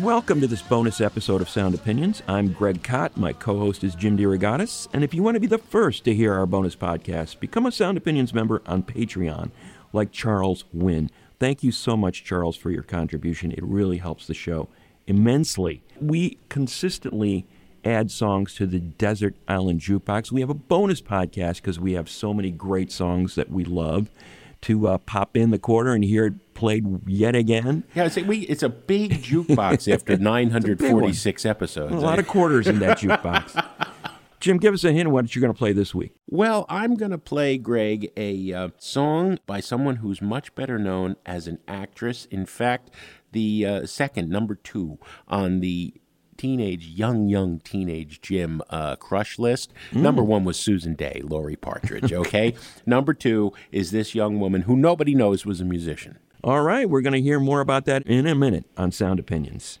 Welcome to this bonus episode of Sound Opinions. I'm Greg Kot. My co host is Jim DeRogatis. And if you want to be the first to hear our bonus podcast, become a Sound Opinions member on Patreon, like Charles Wynn. Thank you so much, Charles, for your contribution. It really helps the show immensely. We consistently add songs to the Desert Island Jukebox. We have a bonus podcast because we have so many great songs that we love to uh, pop in the quarter and hear it played yet again. Yeah, it's, we, it's a big jukebox after 946 episodes. A lot of quarters in that jukebox. Jim, give us a hint what you're going to play this week. Well, I'm going to play, Greg, a uh, song by someone who's much better known as an actress. In fact, the uh, second, number two, on the teenage, young, young teenage Jim uh, crush list. Number one was Susan Dey, Laurie Partridge, okay? number two is this young woman who nobody knows was a musician. All right, we're going to hear more about that in a minute on Sound Opinions.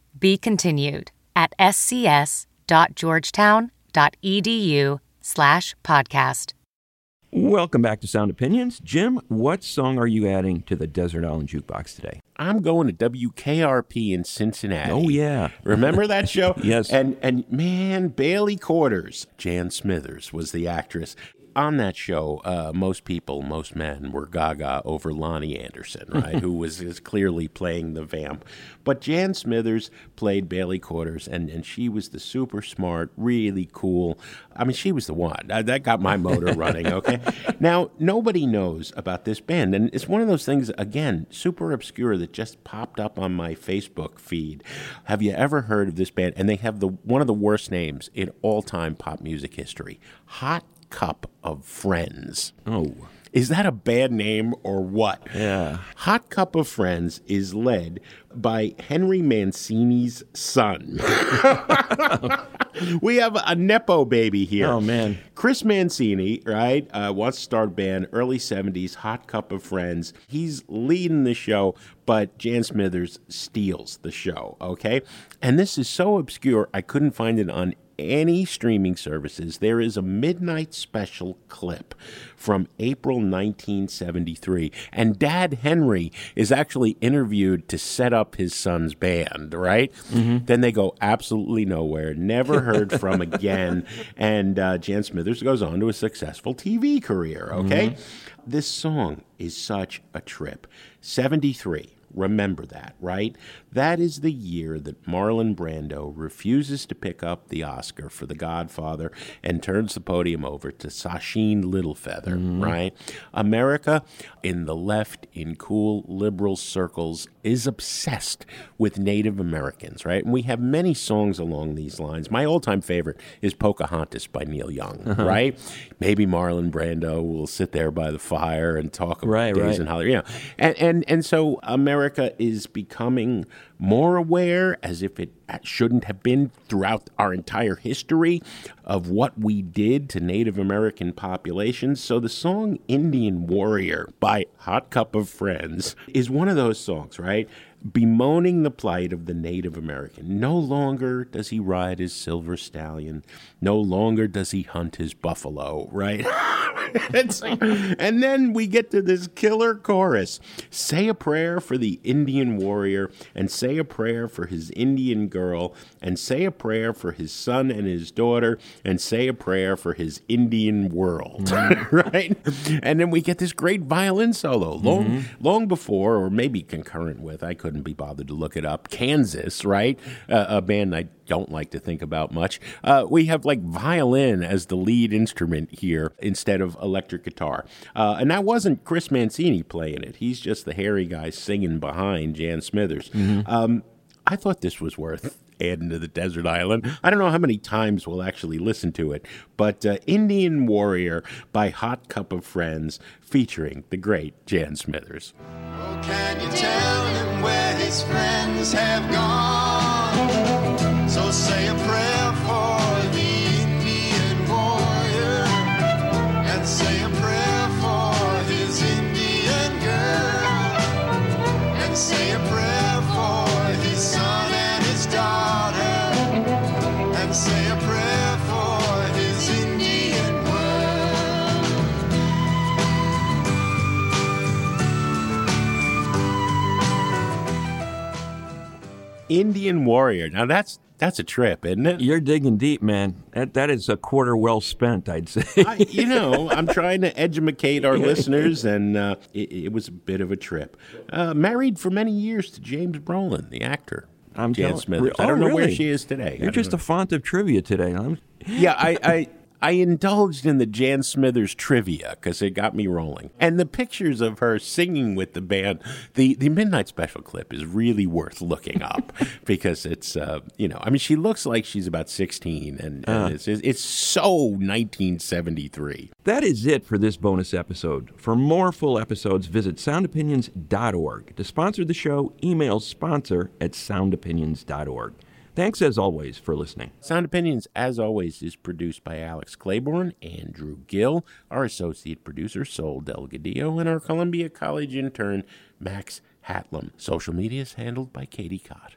Be continued at scs.georgetown.edu slash podcast. Welcome back to Sound Opinions. Jim, what song are you adding to the Desert Island Jukebox today? I'm going to WKRP in Cincinnati. Oh, yeah. Remember that show? Yes. And and man, Bailey Quarters, Jan Smithers was the actress. On that show, uh, most people, most men were gaga over Loni Anderson, right? Who was is clearly playing the vamp. But Jan Smithers played Bailey Quarters, and, and she was the super smart, really cool. I mean, she was the one. That that got my motor running, okay? now, nobody knows about this band, and it's one of those things, again, super obscure that just popped up on my Facebook feed. Have you ever heard of this band? And they have the one of the worst names in all time pop music history Hot Cup of Friends. Oh, Is that a bad name or what? Yeah. Hot Cup of Friends is led by Henry Mancini's son. we have a Nepo baby here. Oh, man. Chris Mancini, right, uh, wants to start a band, early 70s, Hot Cup of Friends. He's leading the show, but Jan Smithers steals the show, okay? And this is so obscure, I couldn't find it on any streaming services. There is a midnight special clip from April 1973, and Dad Henry is actually interviewed to set up his son's band, right? Then they go absolutely nowhere, never heard from again, and uh, Jan Smithers goes on to a successful TV career, okay? This song is such a trip. 73. Remember that, right? That is the year that Marlon Brando refuses to pick up the Oscar for The Godfather and turns the podium over to Sacheen Littlefeather, mm-hmm. right? America, in the left, in cool liberal circles, is obsessed with Native Americans, right? And we have many songs along these lines. My all time favorite is Pocahontas by Neil Young, uh-huh. right? Maybe Marlon Brando will sit there by the fire and talk about Right, days right. and you know. And, and, and so America is becoming more aware, as if it shouldn't have been throughout our entire history of what we did to Native American populations. So the song Indian Warrior by Hot Cup of Friends is one of those songs, right? bemoaning the plight of the Native American. No longer does he ride his silver stallion. No longer does he hunt his buffalo, right? and then we get to this killer chorus say a prayer for the Indian warrior, and say a prayer for his Indian girl, and say a prayer for his son and his daughter, and say a prayer for his Indian world, mm-hmm. right? And then we get this great violin solo long, mm-hmm. long before, or maybe concurrent with, I couldn't be bothered to look it up, Kansas, right? Uh, a band I don't like to think about much. Uh, we have like violin as the lead instrument here instead of electric guitar. Uh, and that wasn't Chris Mancini playing it. He's just the hairy guy singing behind Jan Smithers. Mm-hmm. Um, I thought this was worth adding to the desert island. I don't know how many times we'll actually listen to it, but uh, Indian Warrior by Hot Cup of Friends featuring the great Jan Smithers. Oh, can you tell him where his friends have gone? So say a prayer for Indian Warrior. Now that's that's a trip, isn't it? You're digging deep, man. That that is a quarter well spent, I'd say. I, you know, I'm trying to educate our listeners, and uh, it, it was a bit of a trip. Uh, married for many years to James Brolin, the actor. I'm Jan telling- Smithers. Oh, I don't know where she is today. You're just know. a font of trivia today. I'm, yeah, I, I I indulged in the Jan Smithers trivia because it got me rolling, and the pictures of her singing with the band. the The midnight special clip is really worth looking up because it's uh, you know I mean she looks like she's about sixteen, and, and it's it's so nineteen seventy three. That is it for this bonus episode. For more full episodes, visit soundopinions.org. To sponsor the show, email sponsor at soundopinions.org. Thanks as always for listening. Sound Opinions, as always, is produced by Alex Claiborne, Andrew Gill, our associate producer, Sol Delgadillo, and our Columbia College intern, Max Hatlam. Social media is handled by Katie Cott.